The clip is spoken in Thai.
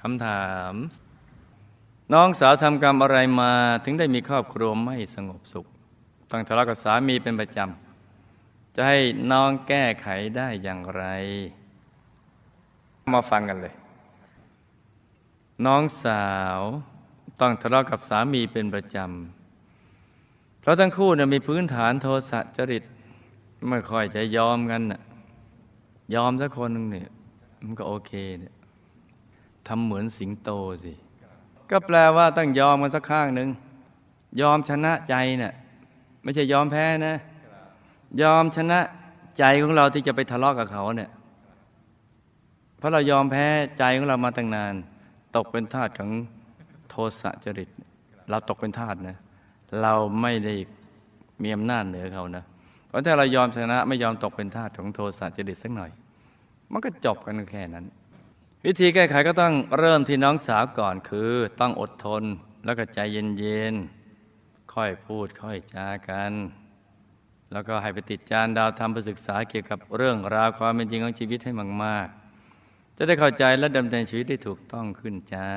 คำถาม น้องสาวทำกรรมอะไรมาถึงได้มีครอบครัวไม่สงบสุข ต้องทะเลาะกับสามีเป็นประจำ จะให้น้องแก้ไขได้อย่างไร มาฟังกันเลย น้องสาวต้องทะเลาะกับสามีเป็นประจำ เพราะทั้งคู่นะมีพื้นฐานโทสะจริต ไม่ค่อยจะยอมกันนะยอมสักคนหนึ่งเนี่ยมันก็โอเคเนี่ย ทำเหมือนสิงโตสิ ก็แปลว่าต้องยอมกันสักข้างหนึ่ง ยอมชนะใจเนะ่ยไม่ใช่ยอมแพ้นะ ยอมชนะใจของเราที่จะไปทะเลาะกับเขาเนี่ย เพราะเรายอมแพ้ใจของเรามาตั้งนาน ตกเป็นทาสของโทสะจริต เราตกเป็นทาสนะ เราไม่ได้มีอำนาจเหนือเขานะ เพราะถ้าเรายอมชนะไม่ยอมตกเป็นทาสของโทสะจริตสักหน่อย มันก็จบกันแค่นั้น วิธีแก้ไขก็ต้องเริ่มที่น้องสาวก่อนคือต้องอดทนแล้วก็ใจเย็นๆค่อยพูดค่อยจากัน แล้วก็ให้ไปติดจานดาวทำไปศึกษาเกี่ยวกับเรื่องราวความเป็นจริงของชีวิตให้มากๆ จะได้เข้าใจและดำเนินชีวิตได้ถูกต้องขึ้นจ้า